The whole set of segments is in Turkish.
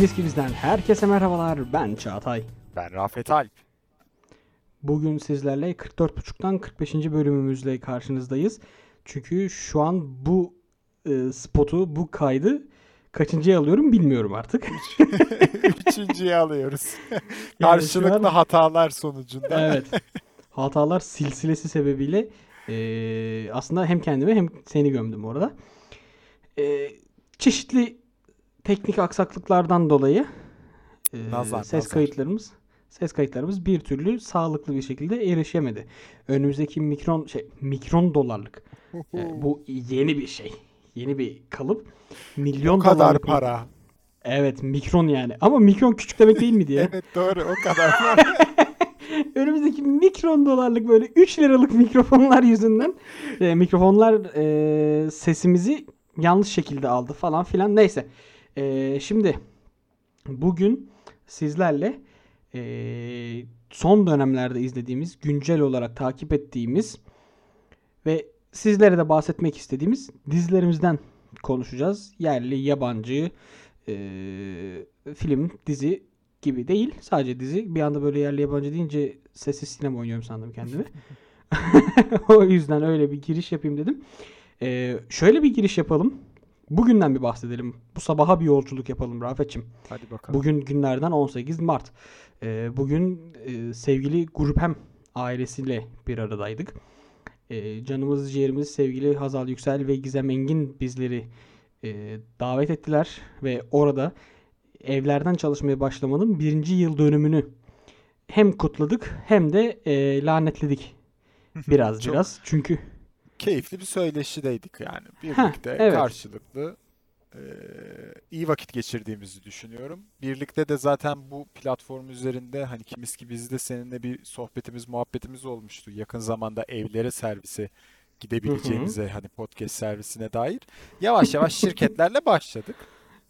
Kimiz ki bizden herkese merhabalar. Ben Çağatay. Ben Rafet Alp. Bugün sizlerle 44.5'tan 45. bölümümüzle karşınızdayız. Çünkü şu an bu e, spotu, bu kaydı kaçıncıya alıyorum bilmiyorum artık. Üçüncüye alıyoruz. Yani Karşılıklı an- hatalar sonucunda. evet. Hatalar silsilesi sebebiyle e, aslında hem kendimi hem seni gömdüm orada. E, çeşitli teknik aksaklıklardan dolayı e, Nazar, ses nazar. kayıtlarımız ses kayıtlarımız bir türlü sağlıklı bir şekilde erişemedi. Önümüzdeki mikron şey mikron dolarlık e, bu yeni bir şey. Yeni bir kalıp. Milyon o kadar dolarlık para. Evet mikron yani. Ama mikron küçük demek değil mi diye. Evet doğru o kadar. Önümüzdeki mikron dolarlık böyle 3 liralık mikrofonlar yüzünden e, mikrofonlar e, sesimizi yanlış şekilde aldı falan filan. Neyse. E, şimdi bugün sizlerle e, son dönemlerde izlediğimiz, güncel olarak takip ettiğimiz ve sizlere de bahsetmek istediğimiz dizilerimizden konuşacağız. Yerli, yabancı, e, film, dizi gibi değil. Sadece dizi. Bir anda böyle yerli yabancı deyince sessiz sinema oynuyorum sandım kendimi. o yüzden öyle bir giriş yapayım dedim. Ee, şöyle bir giriş yapalım. Bugünden bir bahsedelim. Bu sabaha bir yolculuk yapalım Rafet'cim. Hadi bakalım. Bugün günlerden 18 Mart. Ee, bugün e, sevgili Grupem ailesiyle bir aradaydık. Ee, canımız ciğerimiz sevgili Hazal Yüksel ve Gizem Engin bizleri e, davet ettiler ve orada evlerden çalışmaya başlamanın birinci yıl dönümünü hem kutladık hem de e, lanetledik biraz Çok biraz. Çünkü Keyifli bir söyleşideydik yani. Heh, Birlikte evet. karşılıklı e, iyi vakit geçirdiğimizi düşünüyorum. Birlikte de zaten bu platform üzerinde hani kimiz ki bizde seninle bir sohbetimiz, muhabbetimiz olmuştu. Yakın zamanda evlere servise gidebileceğimize hani podcast servisine dair. Yavaş yavaş şirketlerle başladık.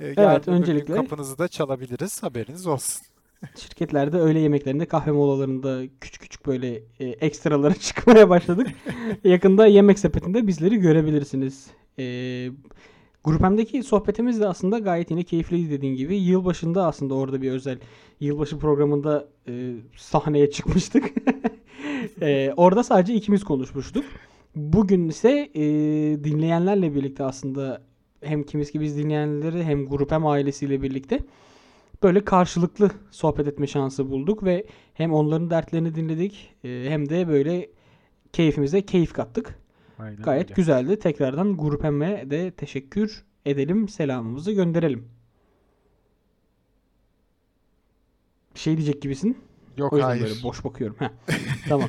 E, gün öncelikle- kapınızı da çalabiliriz. Haberiniz olsun. Şirketlerde öğle yemeklerinde kahve molalarında küçük küçük böyle e, ekstralara çıkmaya başladık. Yakında yemek sepetinde bizleri görebilirsiniz. E, Grupem'deki sohbetimiz de aslında gayet yine keyifliydi dediğin gibi. Yılbaşında aslında orada bir özel yılbaşı programında e, sahneye çıkmıştık. E, orada sadece ikimiz konuşmuştuk. Bugün ise e, dinleyenlerle birlikte aslında hem kimiz ki biz dinleyenleri hem Grupem ailesiyle birlikte böyle karşılıklı sohbet etme şansı bulduk ve hem onların dertlerini dinledik e, hem de böyle keyfimize keyif kattık. Aynen Gayet öyle. güzeldi. Tekrardan Grupem'e de teşekkür edelim. Selamımızı gönderelim. Bir şey diyecek gibisin. Yok O yüzden hayır. böyle boş bakıyorum. Heh, tamam.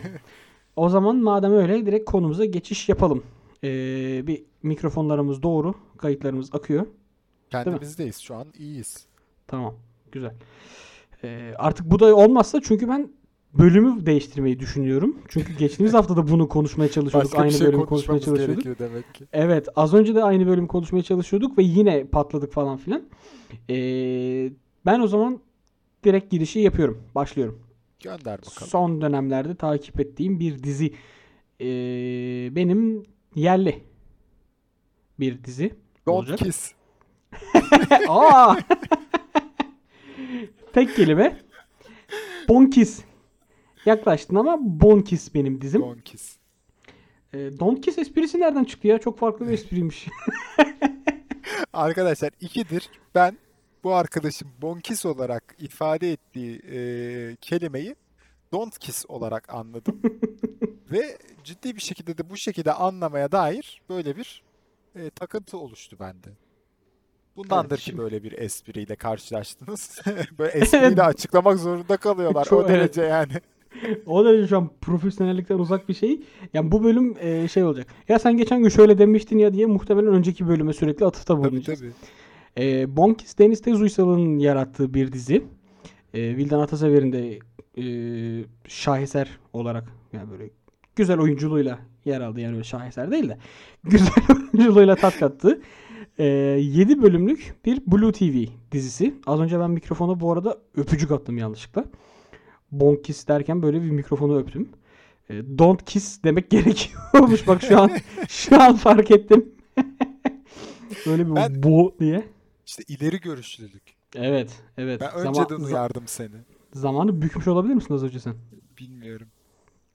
O zaman madem öyle direkt konumuza geçiş yapalım. Ee, bir mikrofonlarımız doğru. Kayıtlarımız akıyor. Kendimizdeyiz şu an iyiyiz. Tamam. Güzel. Ee, artık bu da olmazsa çünkü ben bölümü değiştirmeyi düşünüyorum. Çünkü geçtiğimiz hafta da bunu konuşmaya çalışıyorduk. Başka aynı şey bölümü konuşmaya çalışıyorduk. demek ki. Evet. Az önce de aynı bölümü konuşmaya çalışıyorduk ve yine patladık falan filan. Ee, ben o zaman direkt girişi yapıyorum. Başlıyorum. Gönder bakalım. Son dönemlerde takip ettiğim bir dizi. Ee, benim yerli bir dizi Don't olacak. kiss. Aa! Tek kelime. Bonkis. Yaklaştın ama Bonkis benim dizim. Don't kiss. E, Don't Kiss esprisi nereden çıktı ya? Çok farklı bir espriymiş. Arkadaşlar ikidir ben bu arkadaşım bonkis olarak ifade ettiği e, kelimeyi don't kiss olarak anladım. Ve ciddi bir şekilde de bu şekilde anlamaya dair böyle bir e, takıntı oluştu bende. Bundandır Evet, ki böyle bir espriyle karşılaştınız. böyle espriyle açıklamak zorunda kalıyorlar. Çok- o derece yani. o da şu an profesyonellikten uzak bir şey. Yani bu bölüm e, şey olacak. Ya sen geçen gün şöyle demiştin ya diye muhtemelen önceki bölüme sürekli atıfta Tabii bulunacağız. tabii. E, Bonkis Deniz Tez Uysal'ın yarattığı bir dizi. E, Vildan Atasever'in de e, şaheser olarak yani böyle güzel oyunculuğuyla yer aldı. Yani öyle şaheser değil de güzel oyunculuğuyla tat kattı. E, 7 bölümlük bir Blue TV dizisi. Az önce ben mikrofona bu arada öpücük attım yanlışlıkla. Bonkis derken böyle bir mikrofonu öptüm. E, don't kiss demek gerekiyormuş. Bak şu an şu an fark ettim. böyle bir Ben- bu diye. İşte ileri görüşlülük. Evet, evet. Ben Zaman- önceden za- uyardım seni. zamanı bükmüş olabilir misin az önce sen? Bilmiyorum.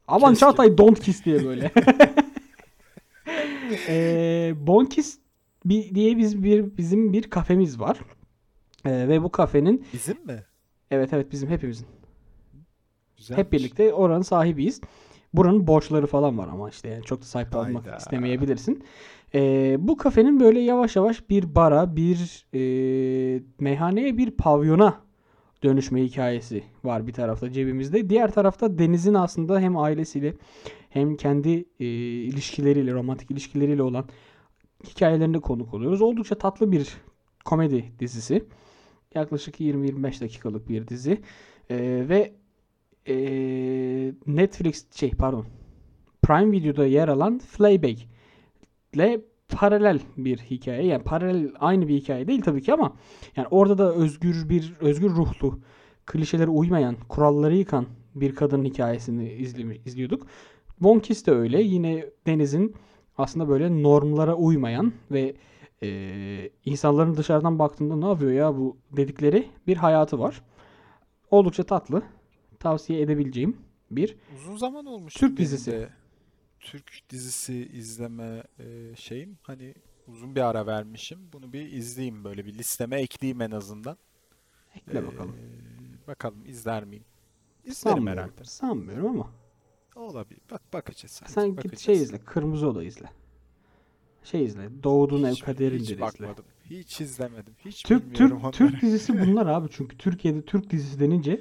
Aman Keşke. Çağatay don't kiss diye böyle. Eee Bonkis bir, diye biz bir bizim bir kafemiz var. Eee, ve bu kafenin Bizim mi? evet evet bizim hepimizin. Güzelmiş. Hep birlikte oranın sahibiyiz. Buranın borçları falan var ama işte yani çok da sahip olmak Hayda. istemeyebilirsin. Ee, bu kafenin böyle yavaş yavaş bir bara, bir e, meyhaneye, bir pavyona dönüşme hikayesi var bir tarafta cebimizde. Diğer tarafta Deniz'in aslında hem ailesiyle hem kendi e, ilişkileriyle, romantik ilişkileriyle olan hikayelerine konuk oluyoruz. Oldukça tatlı bir komedi dizisi. Yaklaşık 20-25 dakikalık bir dizi. Ee, ve ee, Netflix şey pardon Prime Video'da yer alan Fleabag ile paralel bir hikaye. Yani paralel aynı bir hikaye değil tabii ki ama yani orada da özgür bir özgür ruhlu, klişelere uymayan, kuralları yıkan bir kadının hikayesini izliyorduk. Bonkis de öyle. Yine Deniz'in aslında böyle normlara uymayan ve ee, insanların dışarıdan baktığında ne yapıyor ya bu dedikleri bir hayatı var. Oldukça tatlı. Tavsiye edebileceğim bir. Uzun zaman olmuş Türk dizisi. Türk dizisi izleme e, şeyim. Hani uzun bir ara vermişim. Bunu bir izleyeyim böyle bir listeme ekleyeyim en azından. Ekle Ee, bakalım. bakalım izler miyim? İzlerim Sanmıyorum. herhalde. Sanmıyorum ama. Olabilir. Bak bakacağız. hadi, Sen git bakacağız. şey izle. Kırmızı Oda izle. Şey izle. Doğduğun Ev Hiç, Kaderindir hiç izle. Hiç izlemedim. Hiç Türk bilmiyorum Türk Türk onları. dizisi bunlar abi çünkü Türkiye'de Türk dizisi denince Ya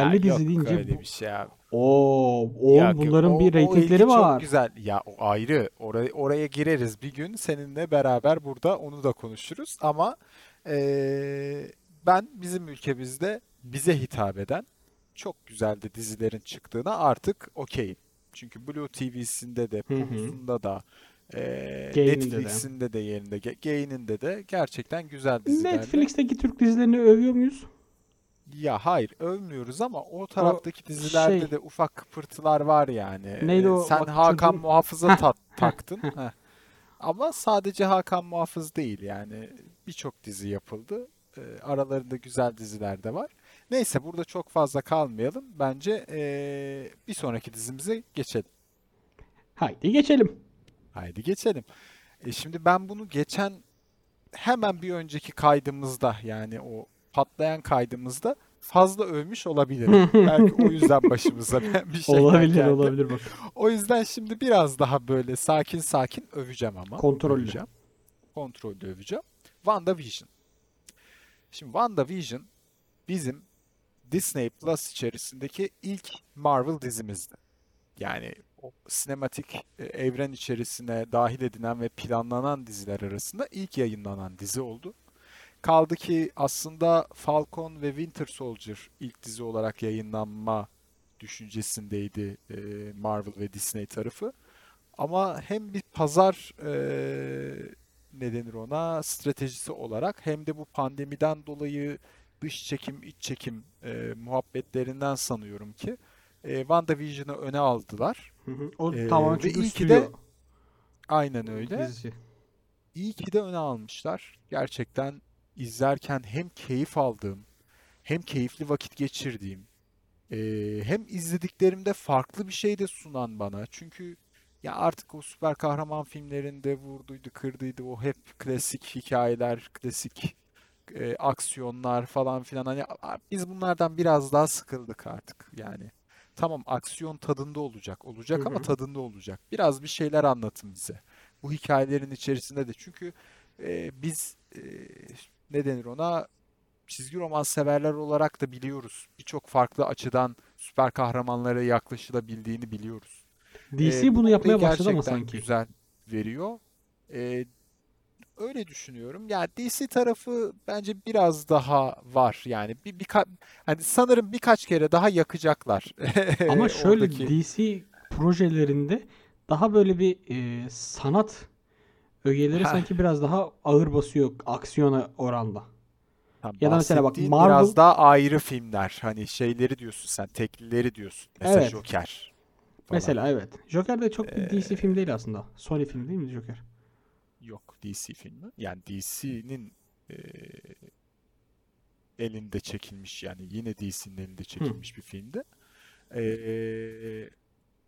yerli dizi yok deyince öyle bu- bir şey abi. Oo, Yok, yok. bunların O- bir o reytingleri çok var. güzel. Ya o ayrı. Oraya, oraya gireriz bir gün. Seninle beraber burada onu da konuşuruz. Ama eee, ben bizim ülkemizde bize hitap eden çok güzel de dizilerin çıktığına artık okeyim. Çünkü Blue TV'sinde de. Plus'unda da, eee, Gain'inde de. Netflix'inde de yerinde, Gain'inde de gerçekten güzel dizilerle. Netflix'teki Türk dizilerini övüyor muyuz? Ya hayır övmüyoruz ama o taraftaki dizilerde şey- de ufak kıpırtılar var yani. Neydi o Sen bak Hakan çocuğun- Muhafız'a tat, taktın. Heh. Ama sadece Hakan Muhafız değil yani birçok dizi yapıldı. Aralarında güzel diziler de var. Neyse burada çok fazla kalmayalım. Bence ee, bir sonraki dizimize geçelim. Haydi geçelim. Haydi geçelim. E şimdi ben bunu geçen hemen bir önceki kaydımızda yani o patlayan kaydımızda fazla övmüş olabilirim. Belki o yüzden başımıza bir şeyler olabilir geldi. olabilir bak. O yüzden şimdi biraz daha böyle sakin sakin öveceğim ama. Kontrollü. Öveceğim. Kontrollü öveceğim. WandaVision. Şimdi WandaVision bizim Disney Plus içerisindeki ilk Marvel dizimizdi. Yani o sinematik e, evren içerisine dahil edilen ve planlanan diziler arasında ilk yayınlanan dizi oldu. Kaldı ki aslında Falcon ve Winter Soldier ilk dizi olarak yayınlanma düşüncesindeydi e, Marvel ve Disney tarafı. Ama hem bir pazar e, ne denir ona stratejisi olarak hem de bu pandemiden dolayı dış çekim iç çekim e, muhabbetlerinden sanıyorum ki e, WandaVision'ı öne aldılar. Hı hı. O Ee, tamamen çünkü iyi ki de Aynen öyle. dizisi. İyi ki de öne almışlar. Gerçekten izlerken hem keyif aldığım, hem keyifli vakit geçirdiğim, eee, hem izlediklerimde farklı bir şey de sunan bana. Çünkü ya artık o süper kahraman filmlerinde vurduydu, kırdıydı o hep klasik hikayeler, klasik eee, aksiyonlar falan filan. Hani biz bunlardan biraz daha sıkıldık artık yani. Tamam aksiyon tadında olacak, olacak Hı ama tadında olacak. Biraz bir şeyler anlatın bize. Bu hikayelerin içerisinde de çünkü e, biz e, ne denir ona çizgi roman severler olarak da biliyoruz. Birçok farklı açıdan süper kahramanlara yaklaşılabildiğini biliyoruz. DC E, bu bunu yapmaya başladı gerçekten sanki. güzel veriyor. E, öyle düşünüyorum. Ya DC tarafı bence biraz daha var. Yani bir birka hani sanırım birkaç kere daha yakacaklar. Ama şöyle Oradaki DC projelerinde daha böyle bir e, sanat ögeleri sanki biraz daha ağır basıyor aksiyona oranla. Tam Ya da mesela bak Marvel biraz daha ayrı filmler. Hani şeyleri diyorsun sen, teklileri diyorsun. Mesela Evet. Joker falan. mesela evet. Joker de çok bir Ee, DC film değil aslında. Sony film değil mi Joker? Yok DC filmi. Yani DC'nin elinde çekilmiş yani yine DC'nin elinde çekilmiş bir filmdi.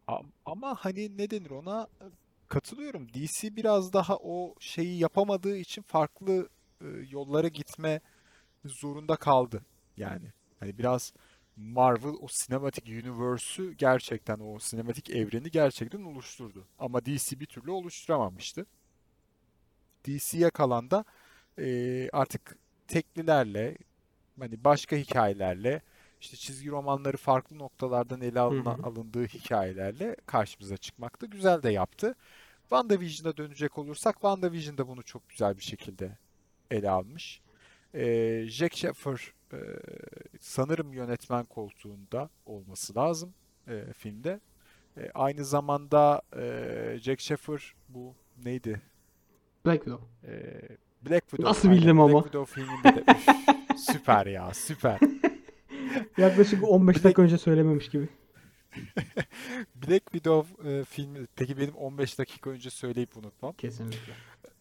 A- ama hani ne denir ona katılıyorum. DC biraz daha o şeyi yapamadığı için farklı e, yollara gitme zorunda kaldı. Yani hani biraz Marvel o sinematik universe'ü gerçekten o sinematik evreni gerçekten oluşturdu. Ama DC bir türlü oluşturamamıştı. DC'ye kalan da e, artık teklilerle hani başka hikayelerle işte çizgi romanları farklı noktalardan ele Hı hı. alındığı hikayelerle karşımıza çıkmakta güzel de yaptı. WandaVision'a dönecek olursak WandaVision da bunu çok güzel bir şekilde ele almış. Ee, Jack Sheffer e, sanırım yönetmen koltuğunda olması lazım e, filmde. E, aynı zamanda e, Jack Sheffer bu neydi? Black Widow. E, Black Widow. Nasıl aynen. bildim Black ama? Widow filminde de üf, süper ya süper. Yaklaşık 15 Black- dakika önce söylememiş gibi. Black Widow e, filmi peki benim 15 dakika önce söyleyip unutmam. Kesinlikle.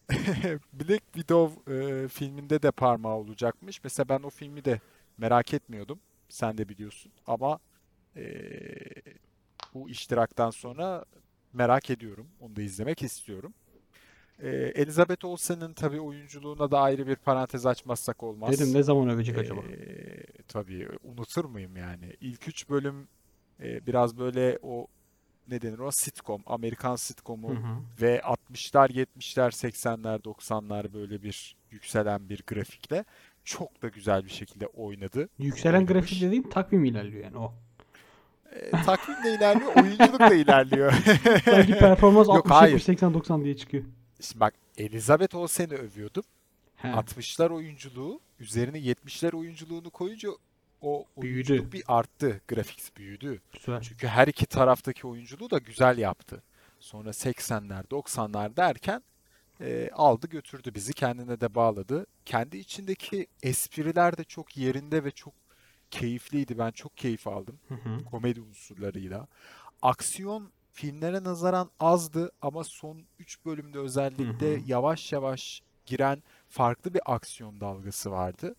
Black Widow e, filminde de parmağı olacakmış. Mesela ben o filmi de merak etmiyordum. Sen de biliyorsun. Ama e, bu iştiraktan sonra merak ediyorum. Onu da izlemek istiyorum. E, Elizabeth Olsen'ın tabii oyunculuğuna da ayrı bir parantez açmazsak olmaz. Dedim ne zaman övecek acaba? Ee, tabii unutur muyum yani? İlk üç bölüm e, biraz böyle o ne denir o sitcom, Amerikan sitcomu Hı hı. ve 60'lar, 70'ler, 80'ler, 90'lar böyle bir yükselen bir grafikle çok da güzel bir şekilde oynadı. Yükselen oynamış. grafik dediğim takvim ilerliyor yani o. Ee, takvim de ilerliyor, oyunculuk da ilerliyor. Sanki performans Yok, 60 hayır. 70 80 90 diye çıkıyor. Şimdi bak Elizabeth Olsen'i övüyordum. He. 60'lar oyunculuğu üzerine 70'ler oyunculuğunu koyunca o Büyüdü. bir arttı. Grafik büyüdü. Güzel. Çünkü her iki taraftaki oyunculuğu da güzel yaptı. Sonra 80'ler, 90'lar derken e, aldı götürdü bizi kendine de bağladı. Kendi içindeki espriler de çok yerinde ve çok keyifliydi. Ben çok keyif aldım Hı hı. komedi unsurlarıyla. Aksiyon filmlere nazaran azdı ama son 3 bölümde özellikle Hı hı. yavaş yavaş giren farklı bir aksiyon dalgası vardı.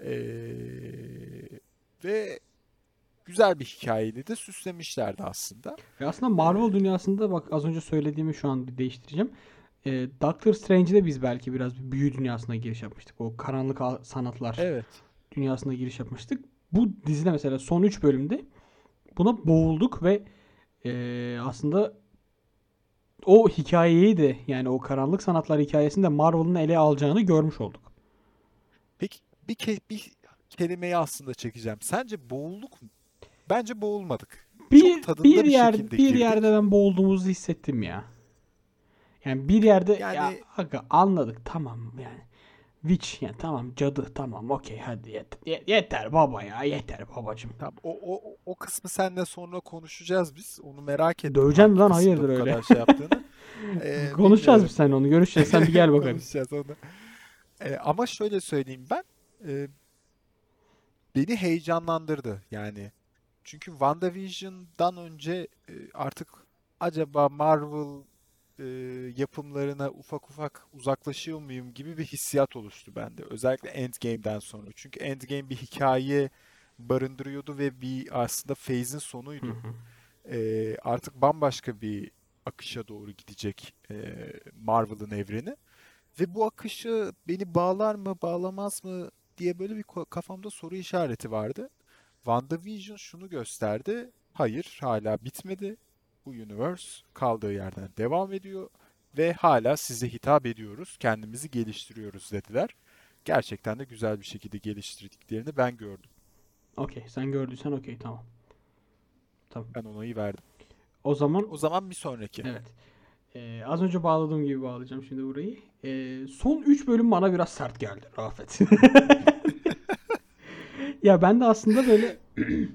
Ee, ve güzel bir hikayeyle de süslemişlerdi aslında. E aslında Marvel dünyasında bak az önce söylediğimi şu an bir değiştireceğim. E, Doctor Strange'de biz belki biraz bir büyü dünyasına giriş yapmıştık. O karanlık sanatlar Evet. dünyasına giriş yapmıştık. Bu dizide mesela son 3 bölümde buna boğulduk ve e, aslında o hikayeyi de yani o karanlık sanatlar hikayesini de Marvel'ın ele alacağını görmüş olduk. Peki bir, ke- bir kelimeyi aslında çekeceğim. Sence boğulduk mu? Bence boğulmadık. Bir bir bir yer bir girdik. yerde ben boğulduğumuzu hissettim ya. Yani bir yerde ya Yani- aga anladık tamam yani. Witch yani tamam cadı tamam okey hadi yet- ye- yeter baba ya yeter babacım. Tamam, o, o, o kısmı seninle sonra konuşacağız biz. Onu merak ettim. Döveceğim lan, hayırdır öyle. şey yaptığını. Ee, Konuşacağız biz seninle onu görüşeceğiz sen bir gel bakalım. Konuşacağız onu. Ee, ama şöyle söyleyeyim ben. e, beni heyecanlandırdı yani. Çünkü WandaVision'dan önce e, artık acaba Marvel e, yapımlarına ufak ufak uzaklaşıyor muyum gibi bir hissiyat oluştu bende. Özellikle Endgame'den sonra. Çünkü Endgame bir hikaye barındırıyordu ve bir aslında phase'in sonuydu. hı. Ee, artık bambaşka bir akışa doğru gidecek e, Marvel'ın evreni. Ve bu akışı beni bağlar mı, bağlamaz mı diye böyle bir kafamda soru işareti vardı. WandaVision şunu gösterdi. Hayır, hala bitmedi. Bu universe kaldığı yerden devam ediyor ve hala size hitap ediyoruz, kendimizi geliştiriyoruz dediler. Gerçekten de güzel bir şekilde geliştirdiklerini ben gördüm. Okey sen gördüysen okey tamam. Tamam. Ben onayı verdim. O zaman O zaman bir sonraki. evet. Ee, az önce bağladığım gibi bağlayacağım şimdi burayı. Ee, son 3 bölüm bana biraz sert geldi Rafet. ya ben de aslında böyle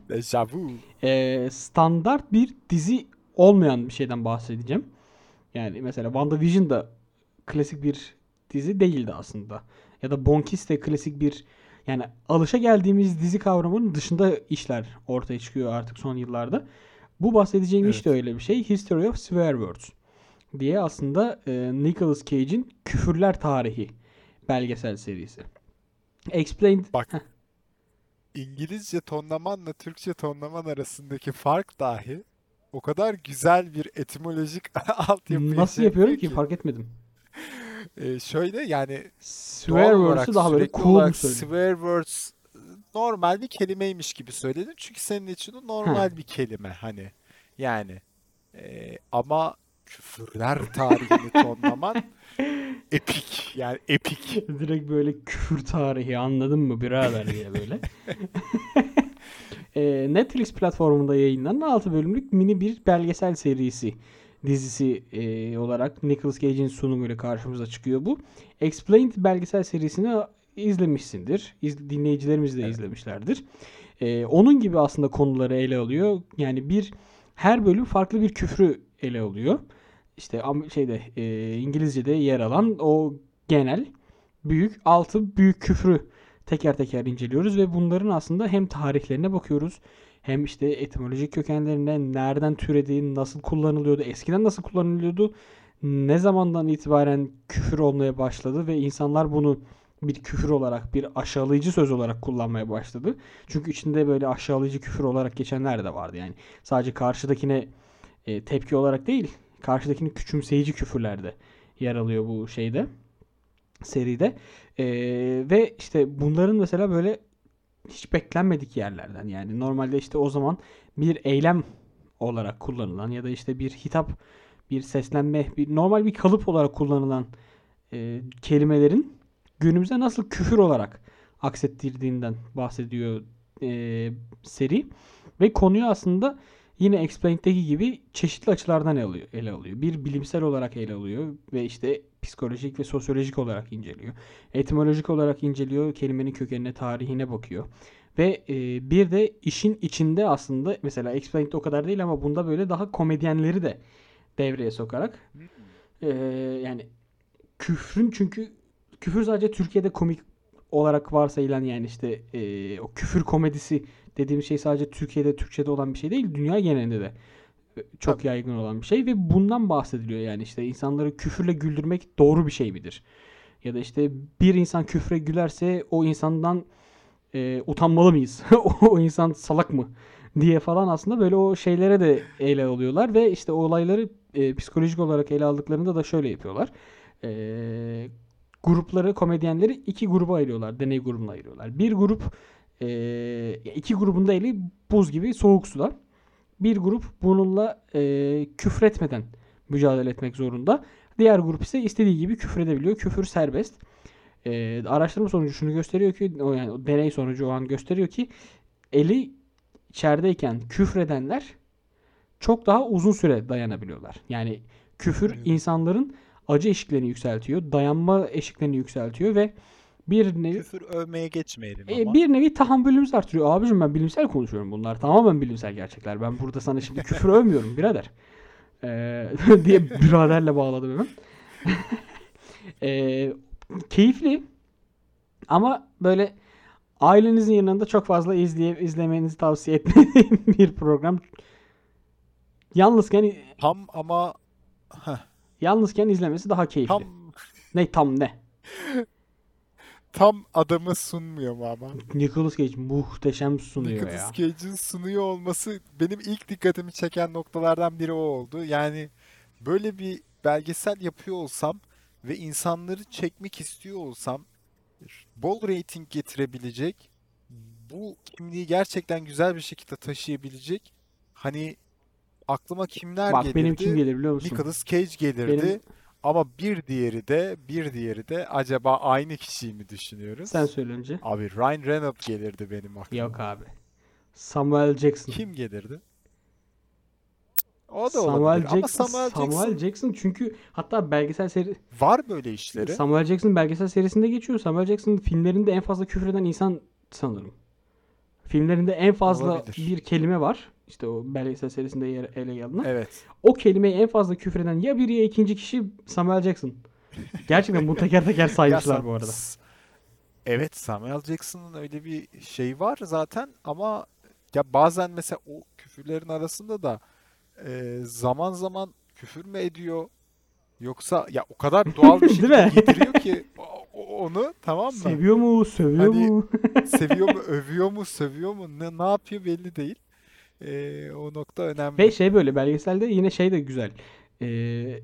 Deja vu. e, standart bir dizi olmayan bir şeyden bahsedeceğim. Yani mesela WandaVision da klasik bir dizi değildi aslında. Ya da Bonkis de klasik bir yani alışa geldiğimiz dizi kavramının dışında işler ortaya çıkıyor artık son yıllarda. Bu bahsedeceğim iş de Evet. öyle bir şey. History of Swear Words diye aslında e, Nicolas Cage'in Küfürler Tarihi belgesel serisi. Explained Bak. İngilizce tonlamanla Türkçe tonlaman arasındaki fark dahi o kadar güzel bir etimolojik altyapı Nasıl yapıyorum ki? Fark etmedim. Ee, şöyle yani Swear words'ü daha böyle cool swear words normal bir kelimeymiş gibi söyledin. Çünkü senin için o normal bir kelime hani. Yani Ee, ama küfürler tarihini tonlaman epik. Yani epik. Direkt böyle küfür tarihi anladın mı birader diye böyle. Ee, Netflix platformunda yayınlanan 6 bölümlük mini bir belgesel serisi dizisi e, olarak Nicolas Cage'in sunumuyla karşımıza çıkıyor bu. Explained belgesel serisini izlemişsindir. İz, dinleyicilerimiz de Evet. izlemişlerdir. Ee, onun gibi aslında konuları ele alıyor. Yani bir her bölüm farklı bir küfrü ele alıyor. İşte şeyde e, İngilizce'de yer alan o genel büyük altı büyük küfrü teker teker inceliyoruz ve bunların aslında hem tarihlerine bakıyoruz hem işte etimolojik kökenlerine nereden türediği, nasıl kullanılıyordu, eskiden nasıl kullanılıyordu, ne zamandan itibaren küfür olmaya başladı ve insanlar bunu bir küfür olarak, bir aşağılayıcı söz olarak kullanmaya başladı. Çünkü içinde böyle aşağılayıcı küfür olarak geçenler de vardı yani. Sadece karşıdakine e, tepki olarak değil, karşıdakini küçümseyici küfürler de yer alıyor bu şeyde, seride. E, ve işte bunların mesela böyle hiç beklenmedik yerlerden yani normalde işte o zaman bir eylem olarak kullanılan ya da işte bir hitap, bir seslenme, bir normal bir kalıp olarak kullanılan e, kelimelerin günümüze nasıl küfür olarak aksettirdiğinden bahsediyor e, seri ve konuyu aslında yine Explained'deki gibi çeşitli açılardan ele alıyor, ele alıyor. Bir bilimsel olarak ele alıyor ve işte psikolojik ve sosyolojik olarak inceliyor. Etimolojik olarak inceliyor, kelimenin kökenine, tarihine bakıyor. Ve e, bir de işin içinde aslında mesela Explained'de o kadar değil ama bunda böyle daha komedyenleri de devreye sokarak e, yani küfrün çünkü küfür sadece Türkiye'de komik olarak varsayılan yani işte e, o küfür komedisi dediğim şey sadece Türkiye'de Türkçe'de olan bir şey değil dünya genelinde de çok Tabii. yaygın olan bir şey ve bundan bahsediliyor yani işte insanları küfürle güldürmek doğru bir şey midir? Ya da işte bir insan küfre gülerse o insandan e, utanmalı mıyız? o, insan salak mı? diye falan aslında böyle o şeylere de ele alıyorlar ve işte o olayları e, psikolojik olarak ele aldıklarında da şöyle yapıyorlar. E, grupları, komedyenleri iki gruba ayırıyorlar. Deney grubuna ayırıyorlar. Bir grup e, iki grubun da eli buz gibi soğuk suda. Bir grup bununla e, küfretmeden mücadele etmek zorunda. Diğer grup ise istediği gibi küfredebiliyor. Küfür serbest. E, araştırma sonucu şunu gösteriyor ki o yani o deney sonucu o an gösteriyor ki eli içerideyken küfredenler çok daha uzun süre dayanabiliyorlar. Yani küfür insanların acı eşiklerini yükseltiyor, dayanma eşiklerini yükseltiyor ve bir nevi Küfür övmeye geçmeyelim e, ama. bir nevi tahammülümüzü artırıyor. Abicim ben bilimsel konuşuyorum bunlar. Tamamen bilimsel gerçekler. Ben burada sana şimdi küfür övmüyorum birader. Ee, diye biraderle bağladım hemen. Ee, keyifli ama böyle ailenizin yanında çok fazla izleye, izlemenizi tavsiye etmediğim bir program. Yalnızken Tam ama heh, yalnızken izlemesi daha keyifli. tam Ne tam ne? Tam adamı sunmuyor mu ama? Nicolas Cage muhteşem sunuyor ya. Nicolas Cage'in sunuyor olması benim ilk dikkatimi çeken noktalardan biri o oldu. Yani böyle bir belgesel yapıyor olsam ve insanları çekmek istiyor olsam bol reyting getirebilecek, bu kimliği gerçekten güzel bir şekilde taşıyabilecek hani aklıma kimler Bak gelirdi? benim kim gelir biliyor musun? Nicolas Cage gelirdi. Benim- Ama bir diğeri de bir diğeri de acaba aynı kişiyi mi düşünüyoruz? Sen söyle önce. Abi Ryan Reynolds gelirdi benim aklıma. Yok abi. Samuel Jackson. Kim gelirdi? O da Samuel olabilir. Ama Jackson, Samuel Samuel Jackson Jackson çünkü hatta belgesel seri var böyle işleri. Samuel Jackson belgesel serisinde geçiyor. Samuel Jackson filmlerinde en fazla küfreden insan sanırım. Filmlerinde en fazla Olabilir. bir kelime var. İşte o belgesel serisinde yer ele alınan. Evet. O kelimeyi en fazla küfreden ya biri ya ikinci kişi Samuel Jackson. Gerçekten bunu teker teker saymışlar bu arada. Evet Samuel Jackson'ın öyle bir şey var zaten ama ya bazen mesela o küfürlerin arasında da e, zaman zaman küfür mü ediyor yoksa ya o kadar doğal bir şekilde mi? yediriyor ki onu tamam mı? Seviyor mu? Sövüyor Hani- mu? Seviyor mu, övüyor mu, sövüyor mu, ne, ne yapıyor belli değil. Ee, o nokta önemli. Ve şey böyle belgeselde yine şey de güzel. Ee,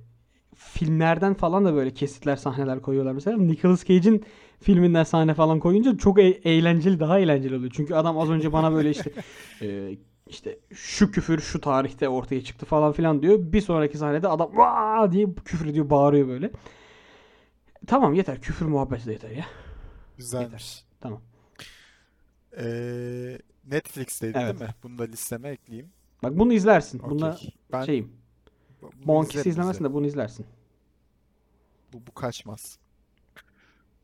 filmlerden falan da böyle kesitler sahneler koyuyorlar mesela. Nicolas Cage'in filminden sahne falan koyunca çok e- eğlenceli daha eğlenceli oluyor. Çünkü adam az önce bana böyle işte e, işte şu küfür şu tarihte ortaya çıktı falan filan diyor. Bir sonraki sahnede adam vaa diye küfür ediyor bağırıyor böyle. Tamam yeter küfür muhabbeti de yeter ya. Güzelmiş. Tamam. Ee, Netflix'teydi Evet. değil mi? Bunu da listeme ekleyeyim. Bak bunu izlersin. Bunda Okey. Ben şeyim. Monkeys'i izlerim. de bunu izlersin. Bu, bu kaçmaz.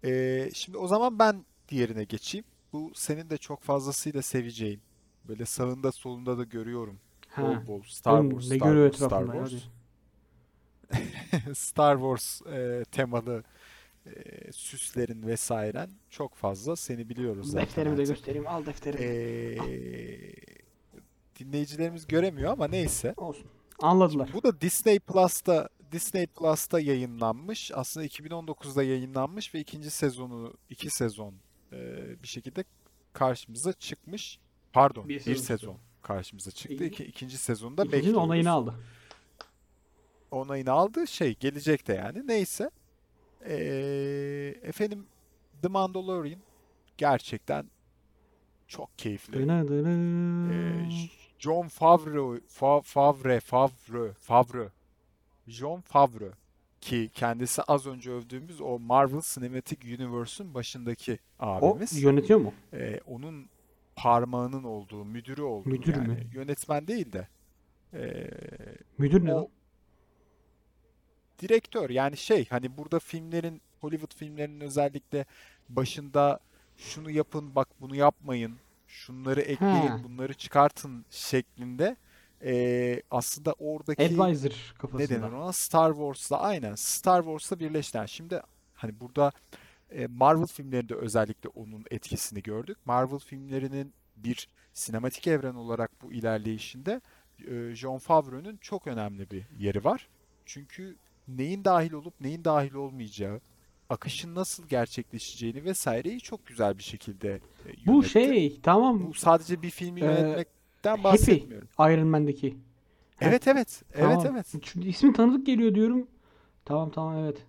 Ee, şimdi o zaman ben diğerine geçeyim. Bu senin de çok fazlasıyla seveceğin. Böyle sağında solunda da görüyorum. Ha. Bol bol Star Oğlum, Wars, Star Wars, Star Wars. Star Wars e, temalı e, süslerin vesairen çok fazla. Seni biliyoruz zaten Defterimi de göstereyim. Al defterimi. Ee, dinleyicilerimiz göremiyor ama neyse. Olsun. Anladılar. Bu da Disney Plus'ta Disney Plus'ta yayınlanmış. Aslında 2019'da yayınlanmış ve ikinci sezonu iki sezon e, bir şekilde karşımıza çıkmış. Pardon, Bir bir sezon karşımıza çıktı. İki, ikinci sezonda bekliyoruz. onayını aldı. Onayını aldı. Şey gelecek de yani. Neyse. Ee, efendim The Mandalorian gerçekten çok keyifli. Dına. Ee, John Favreau, Fa- Favre, Favre, Favre, John Favre ki kendisi az önce övdüğümüz o Marvel Cinematic Universe'un başındaki o abimiz. yönetiyor mu? Ee, onun parmağının olduğu, müdürü olduğu Müdür yani mü? yönetmen değil de ee, Müdür ne o? Direktör yani şey hani burada filmlerin Hollywood filmlerinin özellikle başında şunu yapın bak bunu yapmayın şunları ekleyin Ha. bunları çıkartın şeklinde eee, aslında oradaki Advisor ne kafasında. denir ona Star Wars'la aynen Star Wars'la birleştiren şimdi hani burada e, Marvel filmlerinde özellikle onun etkisini gördük. Marvel filmlerinin bir sinematik evren olarak bu ilerleyişinde e, Jon Favreau'nun çok önemli bir yeri var. Çünkü neyin dahil olup neyin dahil olmayacağı, akışın nasıl gerçekleşeceğini vesaireyi çok güzel bir şekilde e, Bu yönetti. şey tamam Bu sadece bir filmi Ee, yönetmekten Happy bahsetmiyorum. Iron Man'deki. Evet evet. Evet Tamam. evet. Çünkü ismi tanıdık geliyor diyorum. Tamam tamam evet.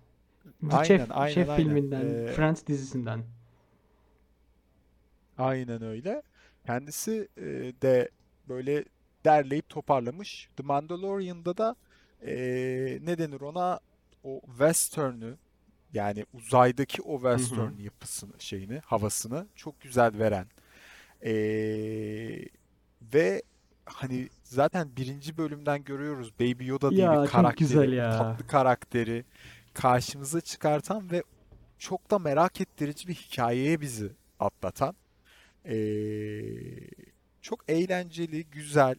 The Aynen, Chef, aynen, Chef aynen. filminden, Ee, Friends dizisinden. Aynen öyle. Kendisi e, de böyle derleyip toparlamış. The Mandalorian'da da e, ne denir ona? O western'ü yani uzaydaki o western yapısını şeyini havasını çok güzel veren. E, ve hani zaten birinci bölümden görüyoruz Baby Yoda diye Ya, bir karakteri, tatlı karakteri karşımıza çıkartan ve çok da merak ettirici bir hikayeye bizi atlatan. Ee, çok eğlenceli, güzel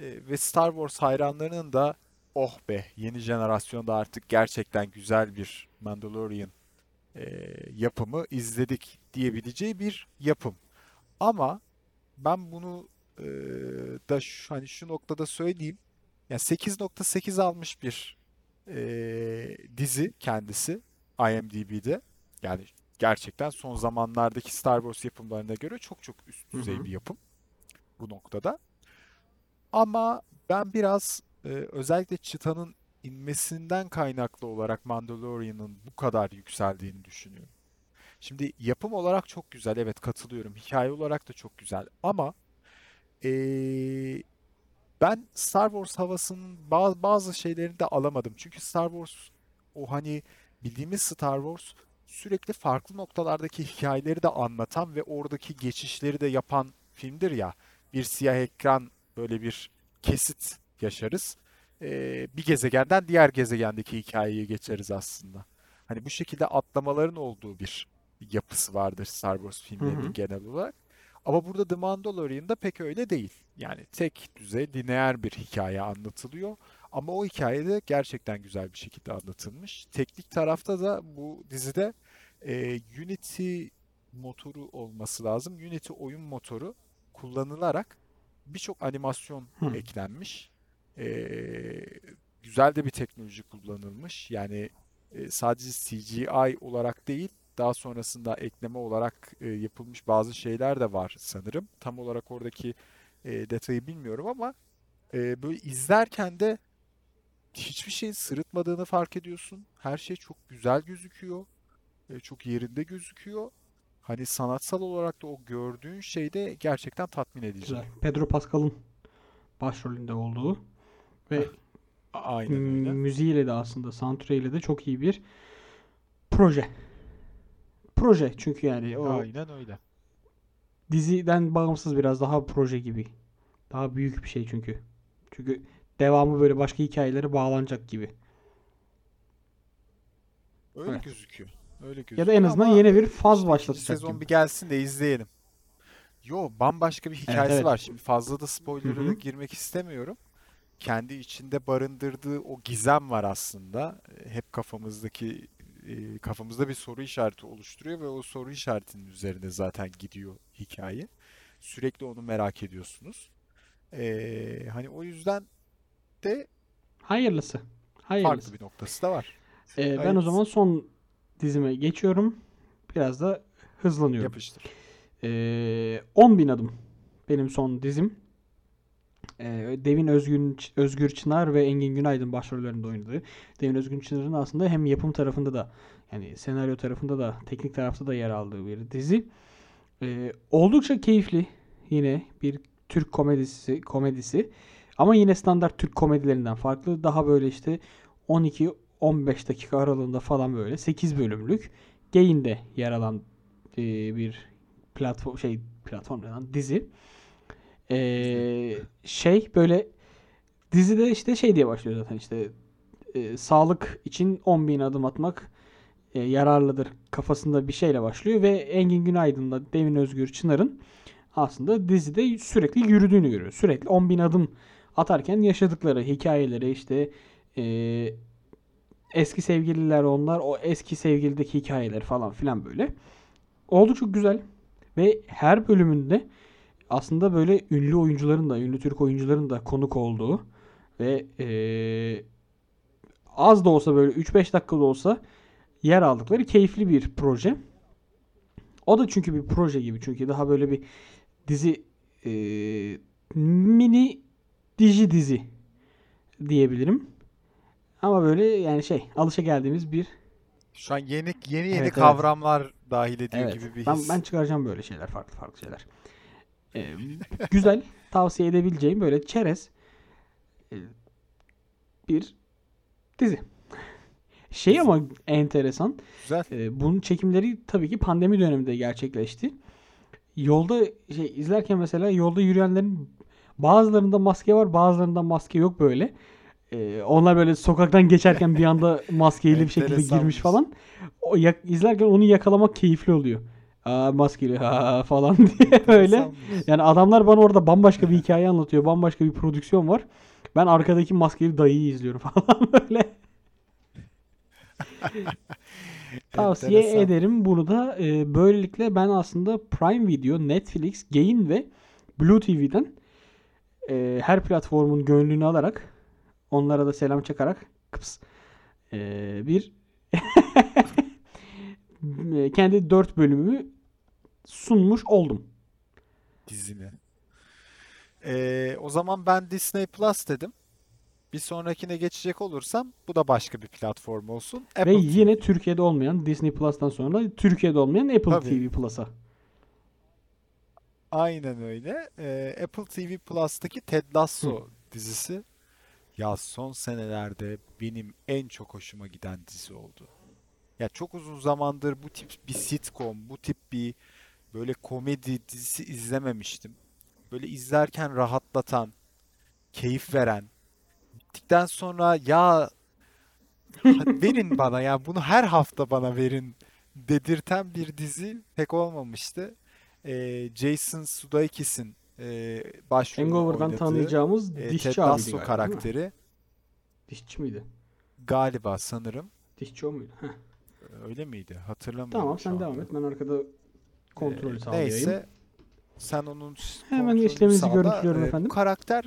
ee, ve Star Wars hayranlarının da oh be yeni jenerasyonda artık gerçekten güzel bir Mandalorian ee, yapımı izledik diyebileceği bir yapım. Ama ben bunu ee, da şu, hani şu noktada söyleyeyim. Yani 8.8 almış bir ee, dizi kendisi IMDb'de. Yani gerçekten son zamanlardaki Star Wars yapımlarına göre çok çok üst düzey hı. bir yapım bu noktada. Ama ben biraz e, özellikle çıtanın inmesinden kaynaklı olarak Mandalorian'ın bu kadar yükseldiğini düşünüyorum. Şimdi yapım olarak çok güzel, evet katılıyorum. Hikaye olarak da çok güzel. Ama e, ben Star Wars havasının bazı, bazı şeylerini de alamadım. Çünkü Star Wars o hani bildiğimiz Star Wars sürekli farklı noktalardaki hikayeleri de anlatan ve oradaki geçişleri de yapan filmdir ya. Bir siyah ekran böyle bir kesit yaşarız. Ee, bir gezegenden diğer gezegendeki hikayeyi geçeriz aslında. Hani bu şekilde atlamaların olduğu bir yapısı vardır Star Wars filmlerinin hı. genel olarak. Ama burada The Mandalorian'da pek öyle değil. Yani tek düzey lineer bir hikaye anlatılıyor. Ama o hikayede gerçekten güzel bir şekilde anlatılmış. Teknik tarafta da bu dizide e, Unity motoru olması lazım. Unity oyun motoru kullanılarak birçok animasyon Hı. eklenmiş. E, güzel de bir teknoloji kullanılmış. Yani e, sadece CGI olarak değil, daha sonrasında ekleme olarak e, yapılmış bazı şeyler de var sanırım. Tam olarak oradaki e, detayı bilmiyorum ama e, böyle izlerken de hiçbir şeyin sırıtmadığını fark ediyorsun. Her şey çok güzel gözüküyor. E, çok yerinde gözüküyor. Hani sanatsal olarak da o gördüğün şey de gerçekten tatmin edici. Güzel. Pedro Pascal'ın başrolünde olduğu ve Aynen öyle. müziğiyle de aslında soundtrack'iyle de çok iyi bir proje. Proje çünkü yani o Aynen öyle. diziden bağımsız biraz daha proje gibi. Daha büyük bir şey çünkü. Çünkü devamı böyle başka hikayelere bağlanacak gibi. Öyle Evet. gözüküyor. Öyle Ya da en gözüküyor azından ama yeni bir faz işte başlatacak sezon gibi. bir gelsin de izleyelim. Yo, bambaşka bir hikayesi evet. var. Şimdi fazla da spoiler'a girmek istemiyorum. Kendi içinde barındırdığı o gizem var aslında. Hep kafamızdaki e, kafamızda bir soru işareti oluşturuyor ve o soru işaretinin üzerine zaten gidiyor hikaye. Sürekli onu merak ediyorsunuz. E, hani o yüzden de Hayırlısı. farklı Hayırlısı. bir noktası da var. Ee, ben o zaman son dizime geçiyorum. Biraz da hızlanıyorum. Yapıştır. Ee, 10.000 adım benim son dizim. Ee, Devin Özgün, Özgür Çınar ve Engin Günaydın başrollerinde oynadığı. Devin Özgür Çınar'ın aslında hem yapım tarafında da yani senaryo tarafında da teknik tarafta da yer aldığı bir dizi. Ee, oldukça keyifli. Yine bir Türk komedisi komedisi. Ama yine standart Türk komedilerinden farklı. Daha böyle işte 12-15 dakika aralığında falan böyle 8 bölümlük Gain'de yer alan e, bir platform şey platform dizi. Ee, şey böyle dizide işte şey diye başlıyor zaten işte e, sağlık için 10.000 adım atmak e, yararlıdır kafasında bir şeyle başlıyor ve Engin Günaydın'la Devin Özgür Çınar'ın aslında dizide sürekli yürüdüğünü görüyoruz. Sürekli 10.000 adım atarken yaşadıkları hikayeleri işte e, eski sevgililer onlar o eski sevgilideki hikayeler falan filan böyle. Oldukça güzel ve her bölümünde aslında böyle ünlü oyuncuların da ünlü Türk oyuncuların da konuk olduğu ve e, az da olsa böyle 3-5 dakika da olsa yer aldıkları keyifli bir proje. O da çünkü bir proje gibi. Çünkü daha böyle bir dizi e, mini diji dizi diyebilirim. Ama böyle yani şey alışa geldiğimiz bir Şu an yeni yeni yeni Evet, evet. kavramlar dahil ediyor evet. gibi bir Ben, his. ben çıkaracağım böyle şeyler farklı farklı şeyler. E, güzel tavsiye edebileceğim böyle çerez e, bir dizi. Şey ama enteresan. Güzel. E, bunun çekimleri tabii ki pandemi döneminde gerçekleşti. Yolda şey izlerken mesela yolda yürüyenlerin bazılarında maske var, bazılarında maske yok böyle. E, onlar böyle sokaktan geçerken bir anda maskeyle bir şekilde girmiş falan. O yak- izlerken onu yakalamak keyifli oluyor. Aa maskeli ha falan diye böyle. Enteresanmış. Yani adamlar bana orada bambaşka bir hikaye anlatıyor. Bambaşka bir prodüksiyon var. Ben arkadaki maskeli dayıyı izliyorum falan böyle. Tavsiye Enteresan. ederim bunu da. Ee, böylelikle ben aslında Prime Video, Netflix, Gain ve Blue TV'den e, her platformun gönlünü alarak onlara da selam çakarak kıps, e, bir e, kendi dört bölümümü sunmuş oldum. dizini. Ee, o zaman ben Disney Plus dedim. Bir sonrakine geçecek olursam bu da başka bir platform olsun. Ve Apple TV. yine Türkiye'de olmayan Disney Plus'tan sonra Türkiye'de olmayan Apple Tabii. TV Plus'a. Aynen öyle. Ee, Apple TV Plus'taki Ted Lasso dizisi ya son senelerde benim en çok hoşuma giden dizi oldu. Ya çok uzun zamandır bu tip bir sitcom, bu tip bir böyle komedi dizisi izlememiştim. Böyle izlerken rahatlatan, keyif veren, bittikten sonra ya verin bana ya bunu her hafta bana verin dedirten bir dizi pek olmamıştı. Ee, Jason Sudeikis'in e, başrolünü Hangover'dan oynadığı tanıyacağımız e, dişçi Ted Lasso galiba, karakteri Dişçi miydi? galiba sanırım Dişçi o muydu? Heh. öyle miydi? Hatırlamıyorum Tamam sen devam et. Ben arkada kontrolü Ee, sağlayayım. Neyse sen onun Hemen işlemimizi sağla. görüntülüyorum Ee, efendim. Bu karakter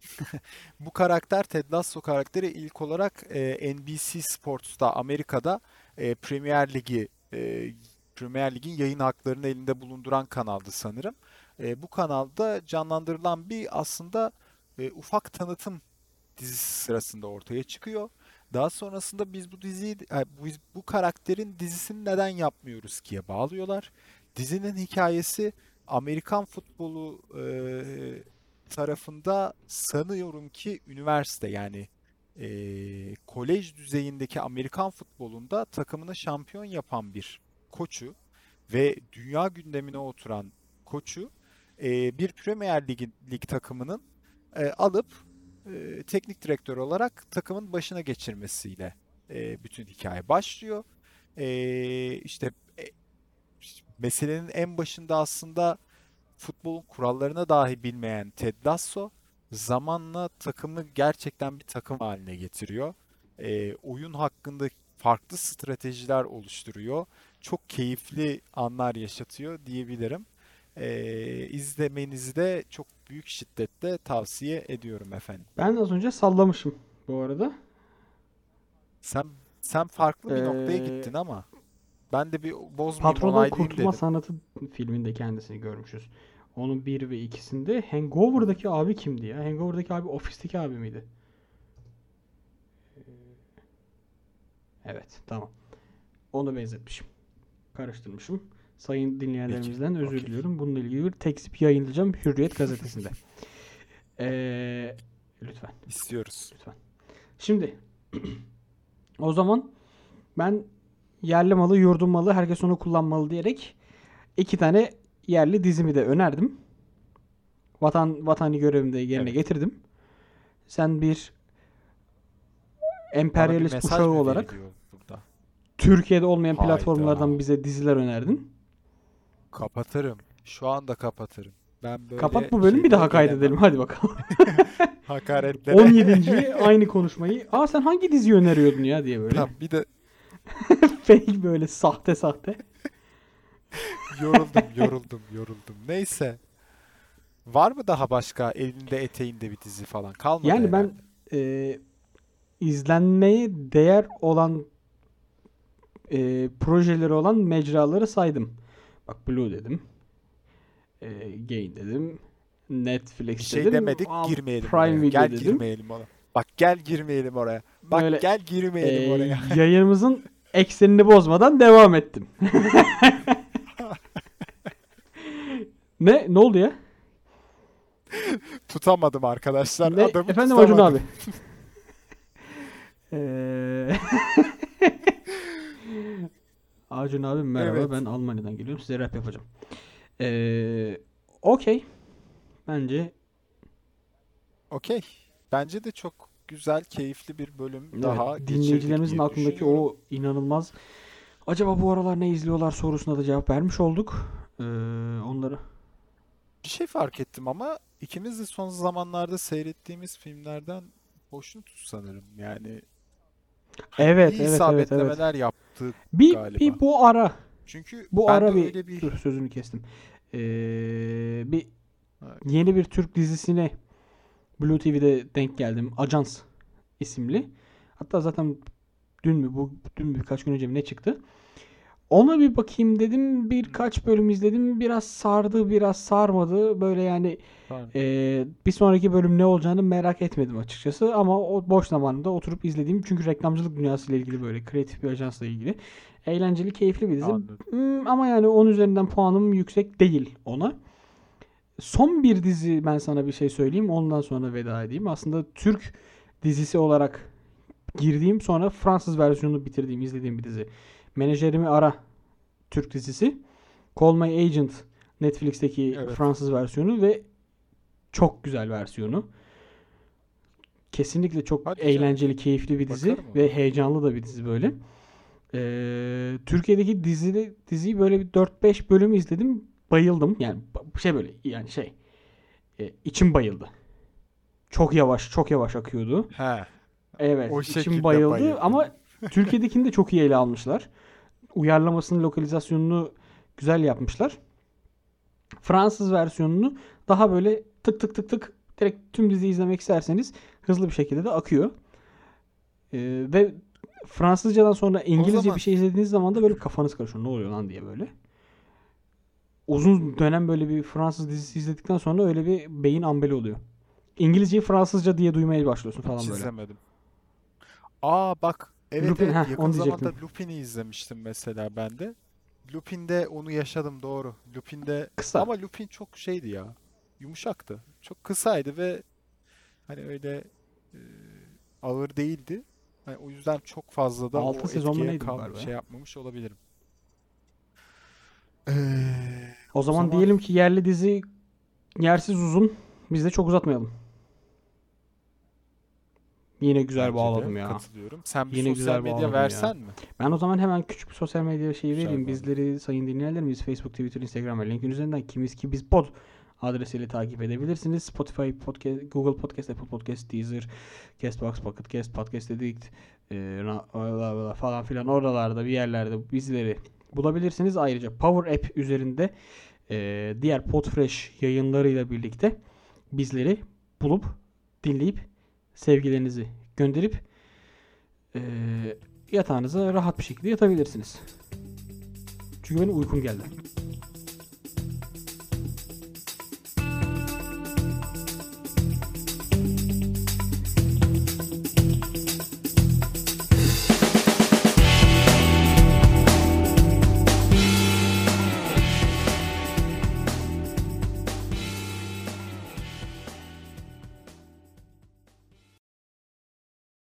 bu karakter Ted Lasso karakteri ilk olarak e, NBC Sports'ta Amerika'da e, Premier Ligi e, Premier Lig'in yayın haklarını elinde bulunduran kanaldı sanırım. E, bu kanalda canlandırılan bir aslında e, ufak tanıtım dizisi sırasında ortaya çıkıyor. Daha sonrasında biz bu diziyi bu, bu karakterin dizisini neden yapmıyoruz ki'ye bağlıyorlar. Dizinin hikayesi Amerikan futbolu e, tarafında sanıyorum ki üniversite yani e, kolej düzeyindeki Amerikan futbolunda takımını şampiyon yapan bir koçu ve dünya gündemine oturan koçu e, bir Premier Lig, Lig takımının e, alıp e, teknik direktör olarak takımın başına geçirmesiyle e, bütün hikaye başlıyor. E, işte e, meselenin en başında aslında futbolun kurallarına dahi bilmeyen Ted Lasso zamanla takımı gerçekten bir takım haline getiriyor. E, oyun hakkında farklı stratejiler oluşturuyor. Çok keyifli anlar yaşatıyor diyebilirim. E, izlemenizi de çok büyük şiddetle tavsiye ediyorum efendim. Ben az önce sallamışım bu arada. Sen sen farklı bir Ee, noktaya gittin ama ben de bir bozmayayım onaylayayım Kurtulma dedim. Sanatı filminde kendisini görmüşüz. Onun bir ve ikisinde Hangover'daki abi kimdi ya? Hangover'daki abi ofisteki abi miydi? Evet, tamam. Onu benzetmişim. Karıştırmışım. Sayın dinleyenlerimizden özür okey. diliyorum. Bununla ilgili bir tekzip yayınlayacağım Hürriyet gazetesinde. Ee, lütfen. İstiyoruz. Lütfen. Şimdi o zaman ben yerli malı, yurdum malı, herkes onu kullanmalı diyerek iki tane yerli dizimi de önerdim. Vatan vatani görevimi de yerine Evet. getirdim. Sen bir bir emperyalist mesaj uşağı olarak? Türkiye'de olmayan Hayda. platformlardan bize diziler önerdin. Kapatırım. Şu anda kapatırım. Ben böyle Kapat bu bölümü bir daha kaydedelim. Hadi bakalım. Hakaretlere. 17. aynı konuşmayı. Aa sen hangi diziyi öneriyordun ya diye böyle. Lan bir de Fake böyle sahte sahte. yoruldum, yoruldum, yoruldum. Neyse. Var mı daha başka elinde eteğinde bir dizi falan? Kalmadı Yani ben herhalde. e, izlenmeye değer olan e, projeleri olan mecraları saydım. Bak Blue dedim. E, Gain dedim. Netflix bir şey dedim. demedik, Am- girmeyelim Prime oraya. Video Gel dedim. girmeyelim ona. Bak gel girmeyelim oraya. Bak Böyle, gel girmeyelim E, oraya. yayınımızın eksenini bozmadan devam ettim. ne? Ne oldu ya? Tutamadım arkadaşlar. Ne? Adamı Efendim Acun tutamadım. abi. Acun abi merhaba Evet. ben Almanya'dan geliyorum size rap yapacağım. Eee Okey. Bence Okey. Bence de çok güzel, keyifli bir bölüm evet, daha dinleyicilerimizin aklındaki o inanılmaz acaba bu aralar ne izliyorlar sorusuna da cevap vermiş olduk. Eee onları Bir şey fark ettim ama ikimiz de son zamanlarda seyrettiğimiz filmlerden hoşnutuz sanırım. Yani Evet iyi evet evet evet. yaptık Bir, galiba. bir bu ara Çünkü Bu ara bir öyle bir dur sözünü kestim. Ee, bir Evet. yeni bir Türk dizisine Blue TV'de denk geldim. Ajans isimli. Hatta zaten dün mü bu dün birkaç gün önce mi ne çıktı? Ona bir bakayım dedim. Birkaç bölüm izledim. Biraz sardı, biraz sarmadı. Böyle yani Tamam. ee, bir sonraki bölüm ne olacağını merak etmedim açıkçası. Ama o boş zamanımda oturup izlediğim çünkü reklamcılık dünyasıyla ilgili böyle kreatif bir ajansla ilgili eğlenceli, keyifli bir dizi. Hmm, ama yani 10 üzerinden puanım yüksek değil ona. Son bir dizi ben sana bir şey söyleyeyim. Ondan sonra veda edeyim. Aslında Türk dizisi olarak girdiğim sonra Fransız versiyonunu bitirdiğim, izlediğim bir dizi. Menajerimi Ara Türk dizisi. Call My Agent Netflix'teki Evet. Fransız versiyonu ve çok güzel versiyonu. Kesinlikle çok Hadi canım. eğlenceli, keyifli bir dizi Bakarım ve heyecanlı da bir dizi böyle. Ee, Türkiye'deki dizide diziyi böyle bir 4-5 bölüm izledim. Bayıldım. Yani şey böyle yani şey e, içim bayıldı. Çok yavaş, çok yavaş akıyordu. He. Evet, O içim bayıldı bayıldım. ama Türkiye'dekini de çok iyi ele almışlar. Uyarlamasını, lokalizasyonunu güzel yapmışlar. Fransız versiyonunu daha böyle tık tık tık tık direkt tüm diziyi izlemek isterseniz hızlı bir şekilde de akıyor. Ee, ve Fransızcadan sonra İngilizce zaman- bir şey izlediğiniz zaman da böyle kafanız karışıyor. Ne oluyor lan diye böyle. Uzun dönem böyle bir Fransız dizisi izledikten sonra öyle bir beyin ambeli oluyor. İngilizceyi Fransızca diye duymaya başlıyorsun falan Hiç böyle. izlemedim. Aa bak evet Lupin, evet heh, yakın onu zamanda. Lupin'i izlemiştim mesela ben de. Lupin'de onu yaşadım doğru. Lupin'de Kısa. ama Lupin çok şeydi ya. Yumuşaktı. Çok kısaydı ve hani öyle e, ağır değildi. Hani o yüzden çok fazla da Altı o etkiye kal- şey yapmamış olabilirim. Ee, O zaman, zaman- diyelim ki yerli dizi yersiz uzun. Biz de çok uzatmayalım. Yine güzel bence de bağladım ya. Katılıyorum. Sen bir Yine güzel sosyal medya bağladın ya. versen mi? Ben o zaman hemen küçük bir sosyal medya şeyi Güzel vereyim. bağladın. Bizleri sayın dinleyenlerimiz Facebook, Twitter, Instagram ve LinkedIn üzerinden kimiz ki biz pod adresiyle takip edebilirsiniz. Spotify, podcast, Google Podcast, Apple Podcast, Deezer, Castbox, Pocket Cast, Podcast Addict e, falan filan oralarda bir yerlerde bizleri bulabilirsiniz. Ayrıca Power App üzerinde e, diğer Podfresh yayınlarıyla birlikte bizleri bulup dinleyip sevgilerinizi gönderip e, yatağınıza rahat bir şekilde yatabilirsiniz. Çünkü benim uykum geldi.